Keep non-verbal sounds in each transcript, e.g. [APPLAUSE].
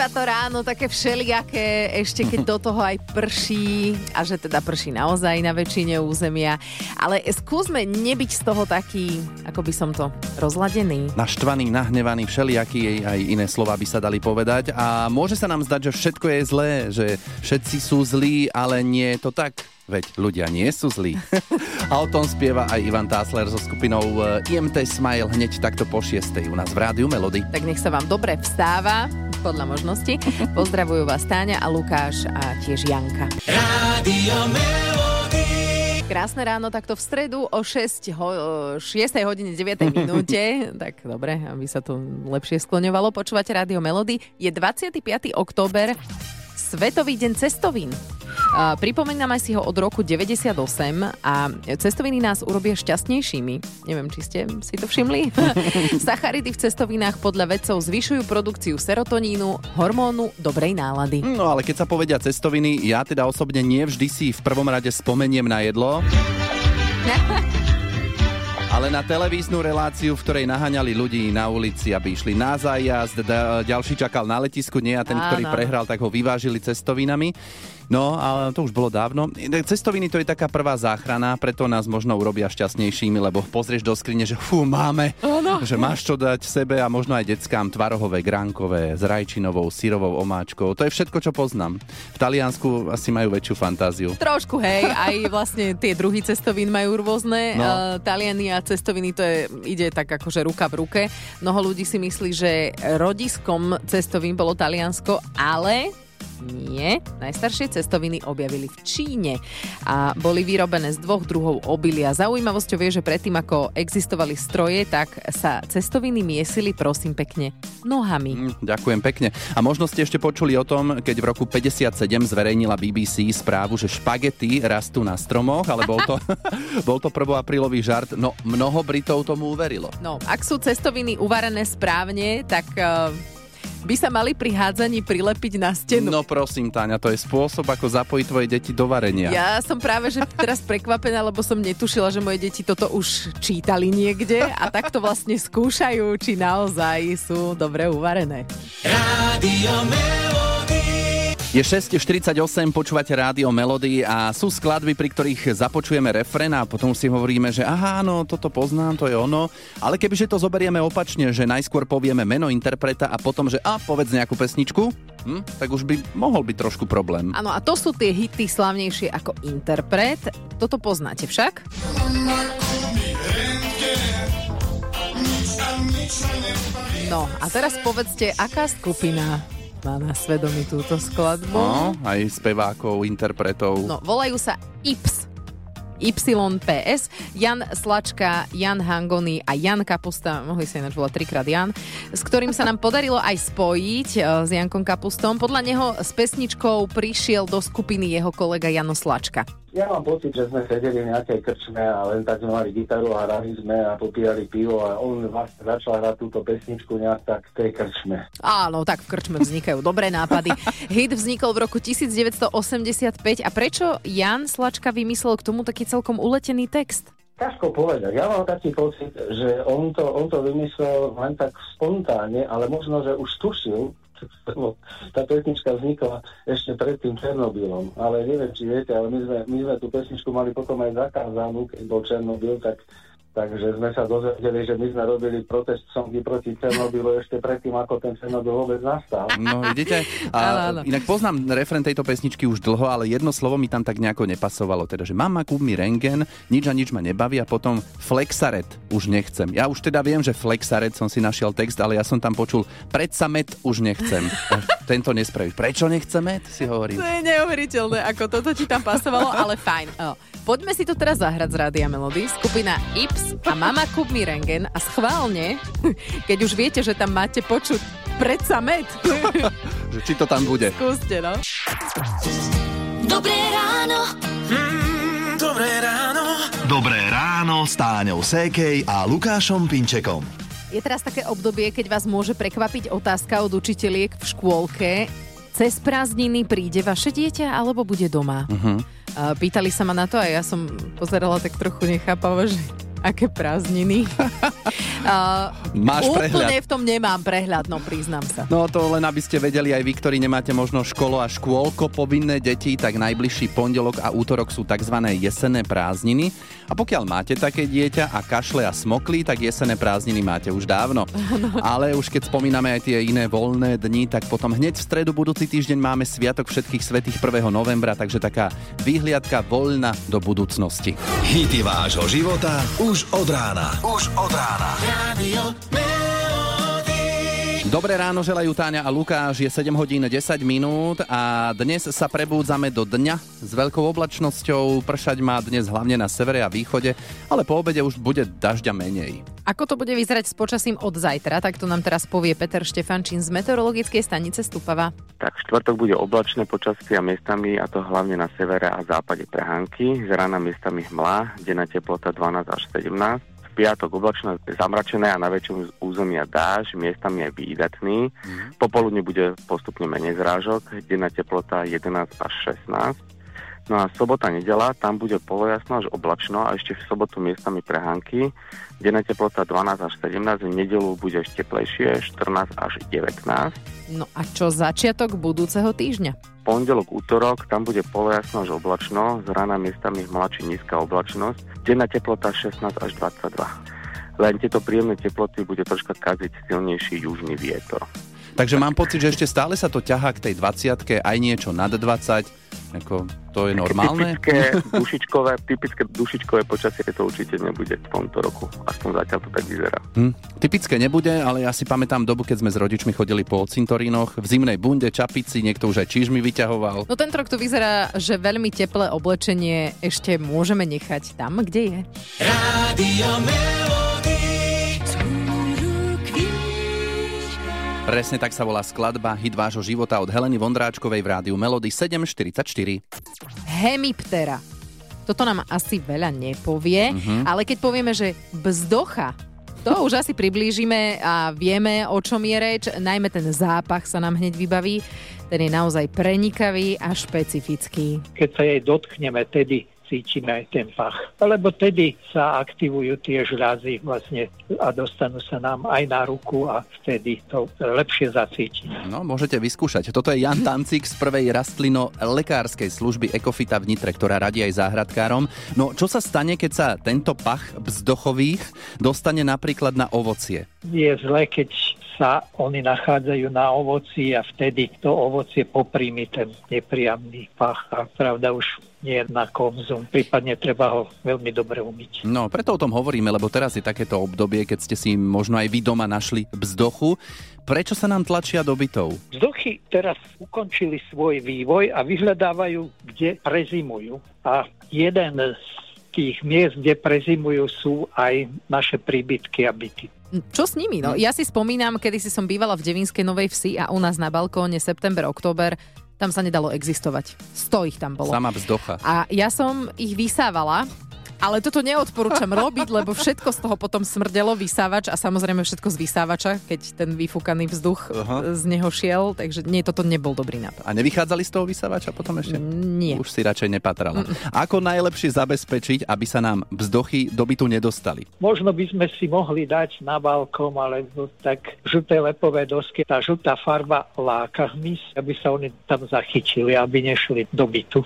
Býva to ráno také všelijaké, ešte keď do toho aj prší, a že teda prší naozaj na väčšine územia. Ale skúsme nebyť z toho taký, ako by som to, rozladený. naštvaný, nahnevaný, všelijaký aj iné slova by sa dali povedať. A môže sa nám zdať, že všetko je zlé, že všetci sú zlí, ale nie je to tak. Veď ľudia nie sú zlí. A o tom spieva aj Ivan Tásler so skupinou eh, IMT Smile hneď takto po 6. u nás v Rádiu Melody. Tak nech sa vám dobre vstáva, podľa možnosti. Pozdravujú vás Táňa a Lukáš a tiež Janka. Rádio Melody. Krásne ráno, takto v stredu o 6, ho, 6 hodine 9 minúte. [LAUGHS] tak dobre, aby sa to lepšie skloňovalo. Počúvate Rádio Melody. Je 25. október, Svetový deň cestovín. Uh, pripomíname si ho od roku 98 a cestoviny nás urobia šťastnejšími. Neviem, či ste si to všimli. [LAUGHS] Sacharidy v cestovinách podľa vedcov zvyšujú produkciu serotonínu, hormónu dobrej nálady. No ale keď sa povedia cestoviny, ja teda osobne nie vždy si v prvom rade spomeniem na jedlo. [LAUGHS] Ale na televíznu reláciu, v ktorej naháňali ľudí na ulici, aby išli na zájazd, da- ďalší čakal na letisku, nie a ten, Áno. ktorý prehral, tak ho vyvážili cestovinami. No, ale to už bolo dávno. Cestoviny to je taká prvá záchrana, preto nás možno urobia šťastnejšími, lebo pozrieš do skrine, že fú, máme, že máš čo dať sebe a možno aj deckám tvarohové, gránkové, s rajčinovou, syrovou omáčkou. To je všetko, čo poznám. V Taliansku asi majú väčšiu fantáziu. Trošku, hej, aj vlastne tie druhy cestovín majú rôzne. No. Uh, Taliany a cestoviny to je, ide tak akože ruka v ruke. Mnoho ľudí si myslí, že rodiskom cestovín bolo Taliansko, ale nie. Najstaršie cestoviny objavili v Číne a boli vyrobené z dvoch druhov obilia. Zaujímavosťou je, že predtým, ako existovali stroje, tak sa cestoviny miesili, prosím pekne, nohami. Mm, Ďakujem pekne. A možno ste ešte počuli o tom, keď v roku 57 zverejnila BBC správu, že špagety rastú na stromoch, ale bol to, [LAUGHS] bol to prvoaprílový žart. No, mnoho Britov tomu uverilo. No, ak sú cestoviny uvarené správne, tak uh, by sa mali pri hádzaní prilepiť na stenu. No prosím, Táňa, to je spôsob, ako zapojiť tvoje deti do varenia. Ja som práve že teraz prekvapená, lebo som netušila, že moje deti toto už čítali niekde a takto vlastne skúšajú, či naozaj sú dobre uvarené. Rádio Melody. Je 6.48, počúvate rádio Melody a sú skladby, pri ktorých započujeme refren a potom si hovoríme, že aha, no toto poznám, to je ono. Ale kebyže to zoberieme opačne, že najskôr povieme meno interpreta a potom, že a povedz nejakú pesničku, hm, tak už by mohol byť trošku problém. Áno, a to sú tie hity slavnejšie ako interpret. Toto poznáte však? No a teraz povedzte, aká skupina má na svedomí túto skladbu? No, aj spevákov, interpretov. No, volajú sa IPS. YPS, Jan Slačka, Jan Hangony a Jan Kapusta, mohli sa ináč volať trikrát Jan, s ktorým sa nám podarilo aj spojiť e, s Jankom Kapustom. Podľa neho s pesničkou prišiel do skupiny jeho kolega Jano Slačka. Ja mám pocit, že sme sedeli v nejakej krčme a len tak sme mali gitaru a hrali sme a popíjali pivo a on vlastne začal hrať túto pesničku nejak tak v tej krčme. Áno, tak v krčme vznikajú dobré nápady. Hit vznikol v roku 1985 a prečo Jan Slačka vymyslel k tomu taký celkom uletený text? Ťažko povedať. Ja mám taký pocit, že on to, on to vymyslel len tak spontánne, ale možno, že už tušil, tá pesnička vznikla ešte pred tým Černobylom. Ale neviem, či viete, ale my sme, my sme tú pesničku mali potom aj zakázanú, keď bol Černobyl, tak Takže sme sa dozvedeli, že my sme robili protest songy proti Černobylu ešte predtým, ako ten Černobyl vôbec nastal. No, vidíte? [LAUGHS] A inak poznám refren tejto pesničky už dlho, ale jedno slovo mi tam tak nejako nepasovalo. Teda, že mama, kúp mi rengen, nič a nič ma nebaví a potom flexaret už nechcem. Ja už teda viem, že flexaret som si našiel text, ale ja som tam počul predsa met už nechcem. [LAUGHS] Tento nespravíš. Prečo nechce med? Si hovorím. To je neuveriteľné, ako toto ti tam pasovalo, ale fajn. O, poďme si to teraz zahrať z Rádia Melody. Skupina Ips a Mama Kúp mi rengen a schválne, [LAUGHS] keď už viete, že tam máte počuť predsa med. [LAUGHS] Že či to tam bude. Skúste, no. Dobré ráno. Mm, dobré ráno. Dobré ráno s Táňou Sékej a Lukášom Pinčekom. Je teraz také obdobie, keď vás môže prekvapiť otázka od učiteľiek v škôlke. Cez prázdniny príde vaše dieťa alebo bude doma? Mhm. Pýtali sa ma na to a ja som pozerala tak trochu nechápavo, že aké prázdniny. [LAUGHS] uh, Máš úplne prehľad. v tom nemám prehľad, no priznám sa. No to len aby ste vedeli aj vy, ktorí nemáte možno školo a škôlko povinné deti, tak najbližší pondelok a útorok sú tzv. jesenné prázdniny. A pokiaľ máte také dieťa a kašle a smoklí, tak jesenné prázdniny máte už dávno. Ale už keď spomíname aj tie iné voľné dni, tak potom hneď v stredu budúci týždeň máme Sviatok všetkých svetých 1. novembra, takže taká výhliadka voľna do budúcnosti. Hity vášho života už od rána. Už od rána. Radio. Dobré ráno želajú Táňa a Lukáš, je 7 hodín 10 minút a dnes sa prebúdzame do dňa s veľkou oblačnosťou. Pršať má dnes hlavne na severe a východe, ale po obede už bude dažďa menej. Ako to bude vyzerať s počasím od zajtra, tak to nám teraz povie Peter Štefančín z meteorologickej stanice Stupava. Tak v štvrtok bude oblačné počasie a miestami, a to hlavne na severe a západe prehánky. Z rána miestami hmla, denná teplota 12 až 17. Piatok oblačné zamračené a na väčšom územia dáž, miestami aj výdatný. Popoludne bude postupne menej zrážok, denná teplota 11 až 16. No a sobota, nedela, tam bude polojasno až oblačno a ešte v sobotu miestami prehánky. Denná teplota 12 až 17, v nedelu bude ešte teplejšie 14 až 19. No a čo začiatok budúceho týždňa? pondelok, útorok, tam bude polojasno až oblačno, z rána miestami hmla či nízka oblačnosť, denná teplota 16 až 22. Len tieto príjemné teploty bude troška kaziť silnejší južný vietor. Takže mám pocit, že ešte stále sa to ťahá k tej 20 aj niečo nad 20. Ako, to je normálne? Typické dušičkové, typické dušičkové počasie to určite nebude v tomto roku. Aspoň zatiaľ to tak vyzerá. Hm, typické nebude, ale ja si pamätám dobu, keď sme s rodičmi chodili po cintorínoch, v zimnej bunde, čapici, niekto už aj čížmy vyťahoval. No tento rok to vyzerá, že veľmi teplé oblečenie ešte môžeme nechať tam, kde je. Radio Melody. Presne tak sa volá skladba Hit vášho života od Heleny Vondráčkovej v rádiu Melody 744. Hemiptera. Toto nám asi veľa nepovie, Mhm. ale keď povieme, že bzdocha, to už asi priblížime a vieme, o čom je reč. Najmä ten zápach sa nám hneď vybaví. Ten je naozaj prenikavý a špecifický. keď sa jej dotkneme, tedy cítime aj ten pach. Lebo tedy sa aktivujú tie žľazy vlastne a dostanú sa nám aj na ruku a vtedy to lepšie zacítime. No, môžete vyskúšať. Toto je Jan Tancik z prvej rastlino lekárskej služby Ekofita v Nitre, ktorá radí aj záhradkárom. No, čo sa stane, keď sa tento pach bzdochových dostane napríklad na ovocie? Je zle, keď sa oni nachádzajú na ovoci a vtedy to ovocie poprími ten nepríjemný pach a pravda už nie je na konzum. Prípadne treba ho veľmi dobre umyť. No, preto o tom hovoríme, lebo teraz je takéto obdobie, keď ste si možno aj vy doma našli bzdochu. Prečo sa nám tlačia do bytov? Vzdochy teraz ukončili svoj vývoj a vyhľadávajú, kde prezimujú. A jeden z tých miest, kde prezimujú, sú aj naše príbytky a byty. Čo s nimi? No, ja si spomínam, kedy si som bývala v Devinskej Novej Vsi a u nás na balkóne september, október, tam sa nedalo existovať. Sto ich tam bolo. Sama bzdocha. A ja som ich vysávala, ale toto neodporúčam robiť, lebo všetko z toho potom smrdelo vysávač a samozrejme všetko z vysávača, keď ten vyfúkaný vzduch Aha. z neho šiel, takže nie, toto nebol dobrý nápad. A nevychádzali z toho vysávača potom ešte? Nie. Už si radšej nepatrala. Ako najlepšie zabezpečiť, aby sa nám bzdochy do bytu nedostali? Možno by sme si mohli dať na balkón, alebo tak žlté lepové dosky. Tá žltá farba láka hmyz, aby sa oni tam zachytili, aby nešli do bytu.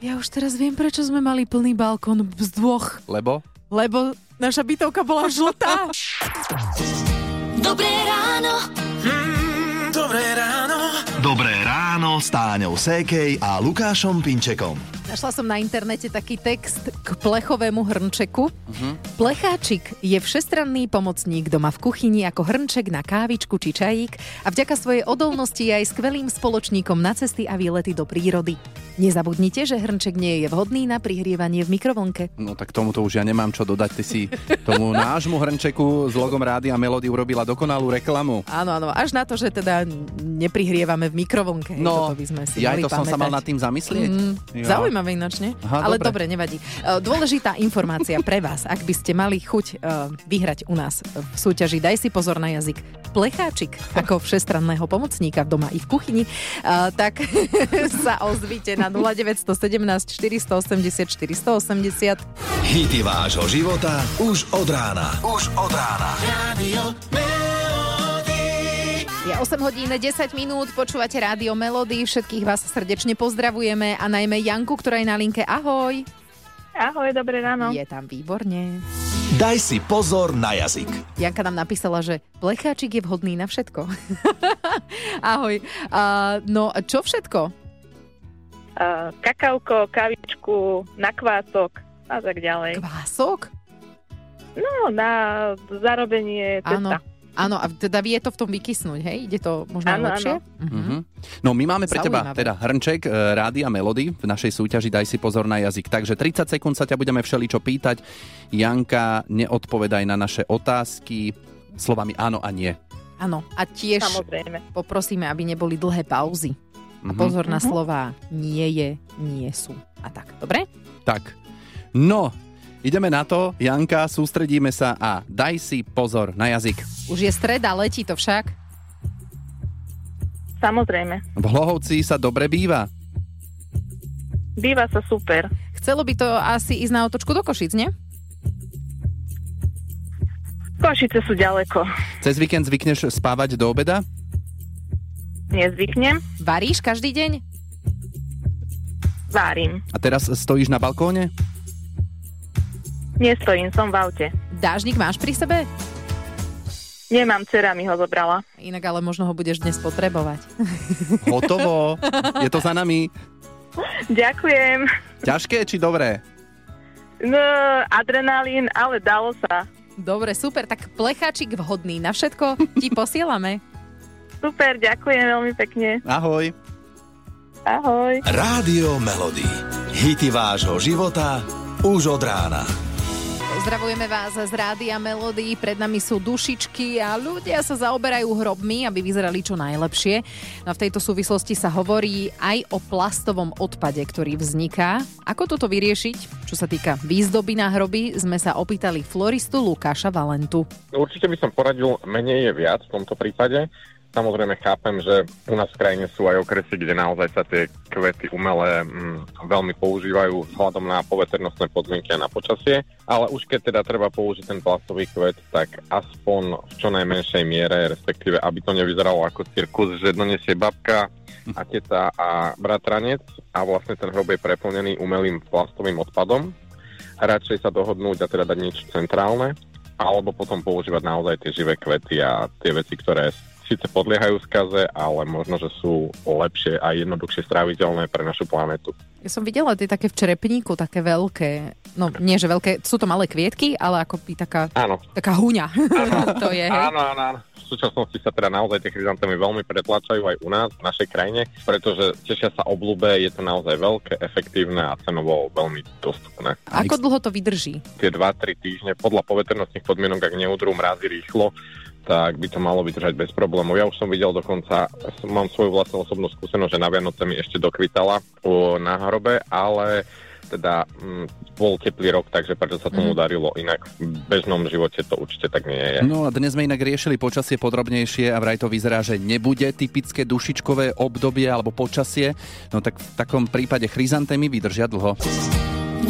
Ja už teraz viem, prečo sme mali plný balkón vzdôch, Lebo? lebo naša bytovka bola žltá. Dobré ráno. Mm, dobré ráno. Dobré ráno s Táňou Sékej a Lukášom Pinčekom. Našla som na internete taký text k plechovému hrnčeku. Plecháčik je všestranný pomocník doma v kuchyni ako hrnček na kávičku či čajík a vďaka svojej odolnosti je aj skvelým spoločníkom na cesty a výlety do prírody. Nezabudnite, že hrnček nie je vhodný na prihrievanie v mikrovlnke. No tak tomuto už ja nemám čo dodať. Ty si tomu nášmu hrnčeku s logom Rádia Melody urobila dokonalú reklamu. Áno, áno, až na to, že teda neprihrievame v mikrovlnke. No, toto by sme si ja mali to som sa mal pamätať. nad tým zamyslieť. Mm, Ja. zaujímavé ináč, nie? Aha, Ale dobre. dobre, nevadí. E, Dôležitá informácia pre vás, ak by ste mali chuť e, vyhrať u nás v súťaži Daj si pozor na jazyk plecháčik ako všestranného pomocníka v doma i v kuchyni, e, tak [LAUGHS] sa ozvite na 0917 480 480. Hity vášho života už od rána. Už od rána. Melody. Je 8 hodín 10 minút, počúvate Rádio Melody, všetkých vás srdečne pozdravujeme a najmä Janku, ktorá je na linke. Ahoj! Ahoj, dobré ráno. Je tam výborne. Daj si pozor na jazyk. Janka nám napísala, že plecháčik je vhodný na všetko. [LAUGHS] Ahoj. Uh, no, čo všetko? Uh, kakauko, kavičku, na kvások a tak ďalej. Kvások? No, na zarobenie Áno. Áno, a teda vie to v tom vykysnúť, hej? Ide to možno Áno, lepšie? áno. Mhm. No my máme pre teba Zaujímavé. teda hrnček e, rádia Melody v našej súťaži Daj si pozor na jazyk. Takže 30 sekúnd sa ťa budeme všeličo pýtať. Janka, neodpovedaj na naše otázky slovami áno a nie. Áno, a tiež Samozrejme. poprosíme, aby neboli dlhé pauzy. A Mhm. pozor na Mhm. slová nie je, nie sú. A tak, dobre? Tak, no, ideme na to. Janka, sústredíme sa a daj si pozor na jazyk. Už je streda, letí to však. Samozrejme. V Hlohovci sa dobre býva. Býva sa super. Chcelo by to asi ísť na otočku do Košic, nie? Košice sú ďaleko. Cez víkend zvykneš spávať do obeda? Nezvyknem. Varíš každý deň? Várim. A teraz stojíš na balkóne? Nestojím, som v aute. Dážnik máš pri sebe? Nemám, dcera mi ho zobrala. Inak ale možno ho budeš dnes potrebovať. [LAUGHS] Hotovo. Je to za nami. Ďakujem. Ťažké či dobré? No, adrenalín, ale dalo sa. Dobre, super, tak plecháčik vhodný na všetko ti posielame. Super, ďakujem veľmi pekne. Ahoj. Ahoj. Rádio Melody. Hity vášho života už od rána. Pozdravujeme vás z Rádia Melody, pred nami sú dušičky a ľudia sa zaoberajú hrobmi, aby vyzerali čo najlepšie. No a v tejto súvislosti sa hovorí aj o plastovom odpade, ktorý vzniká. Ako toto vyriešiť? Čo sa týka výzdoby na hroby, sme sa opýtali floristu Lukáša Valentu. Určite by som poradil, menej je viac v tomto prípade. Samozrejme chápem, že u nás v krajine sú aj okresy, kde naozaj sa tie kvety umelé mm, veľmi používajú vzhľadom na poveternostné podmienky a na počasie, ale už keď teda treba použiť ten plastový kvet, tak aspoň v čo najmenšej miere, respektíve aby to nevyzeralo ako cirkus, že donesie babka a teta a bratranec a vlastne ten hrob je preplnený umelým plastovým odpadom. Radšej sa dohodnúť a teda dať niečo centrálne, alebo potom používať naozaj tie živé kvety a tie veci, ktoré síce podliehajú skaze, ale možno, že sú lepšie a jednoduchšie stráviteľné pre našu planetu. Ja som videla tie také v čerepníku, také veľké, no nie že veľké, sú to malé kvietky, ale ako by taká, Áno, taká huňa. [LAUGHS] to je, hej? áno, áno, áno. V súčasnosti sa teda naozaj tie chryzantemy veľmi pretlačajú aj u nás, v našej krajine, pretože tešia sa oblúbe, je to naozaj veľké, efektívne a cenovo veľmi dostupné. Ako dlho to vydrží? Tie 2-3 týždne podľa poveternostných podmienok, ak neudrú mrazy rýchlo, tak by to malo vydržať bez problémov. Ja už som videl dokonca, mám svoju vlastnú osobnú skúsenosť, že na Vianoce mi ešte dokvitala u, na hrobe, ale teda mm, bol teplý rok, takže preto sa tomu darilo. Inak v bežnom živote to určite tak nie je. No a dnes sme inak riešili počasie podrobnejšie a vraj to vyzerá, že nebude typické dušičkové obdobie alebo počasie. No tak v takom prípade chryzantémy vydržia dlho.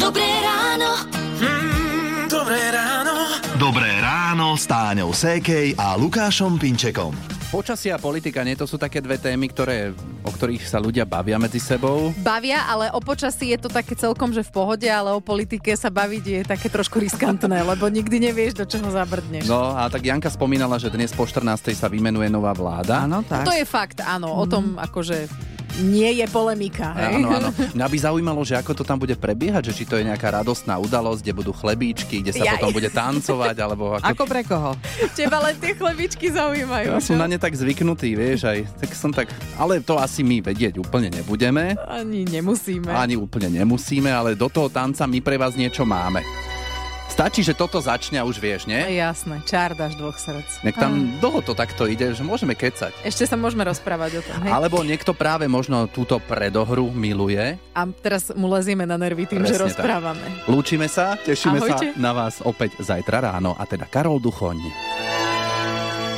Dobré ráno. Mm, dobré ráno. Dobré ráno s Táňou Sékej a Lukášom Pinčekom. Počasie a politika, nie? To sú také dve témy, ktoré, o ktorých sa ľudia bavia medzi sebou. Bavia, ale o počasí je to také celkom, že v pohode, ale o politike sa baviť je také trošku riskantné, lebo nikdy nevieš, do čoho zabrdneš. No a tak Janka spomínala, že dnes po 14. sa vymenuje nová vláda. Áno, tak. To je fakt, áno, o tom akože nie je polemika. Hej? Áno, áno. Mňa by zaujímalo, že ako to tam bude prebiehať, že či to je nejaká radostná udalosť, kde budú chlebíčky, kde sa Jaj. potom bude tancovať, alebo ako... Ako pre koho? Teba len tie chlebičky zaujímajú. Ja som čo? na ne tak zvyknutý, vieš, aj tak som tak, ale to asi my vedieť úplne nebudeme, Ani nemusíme. ani úplne nemusíme, ale do toho tanca my pre vás niečo máme. Stačí, že toto začne a už vieš, nie? Jasné, čár dáš dvoch srdc. Nek tam dlho to takto ide, že môžeme kecať. Ešte sa môžeme rozprávať o tom. Hej? Alebo niekto práve možno túto predohru miluje. A teraz mu lezieme na nervy tým, že Presne tak. rozprávame. Lúčime sa, tešíme Ahojte. sa na vás opäť zajtra ráno. A teda Karol Duchoň.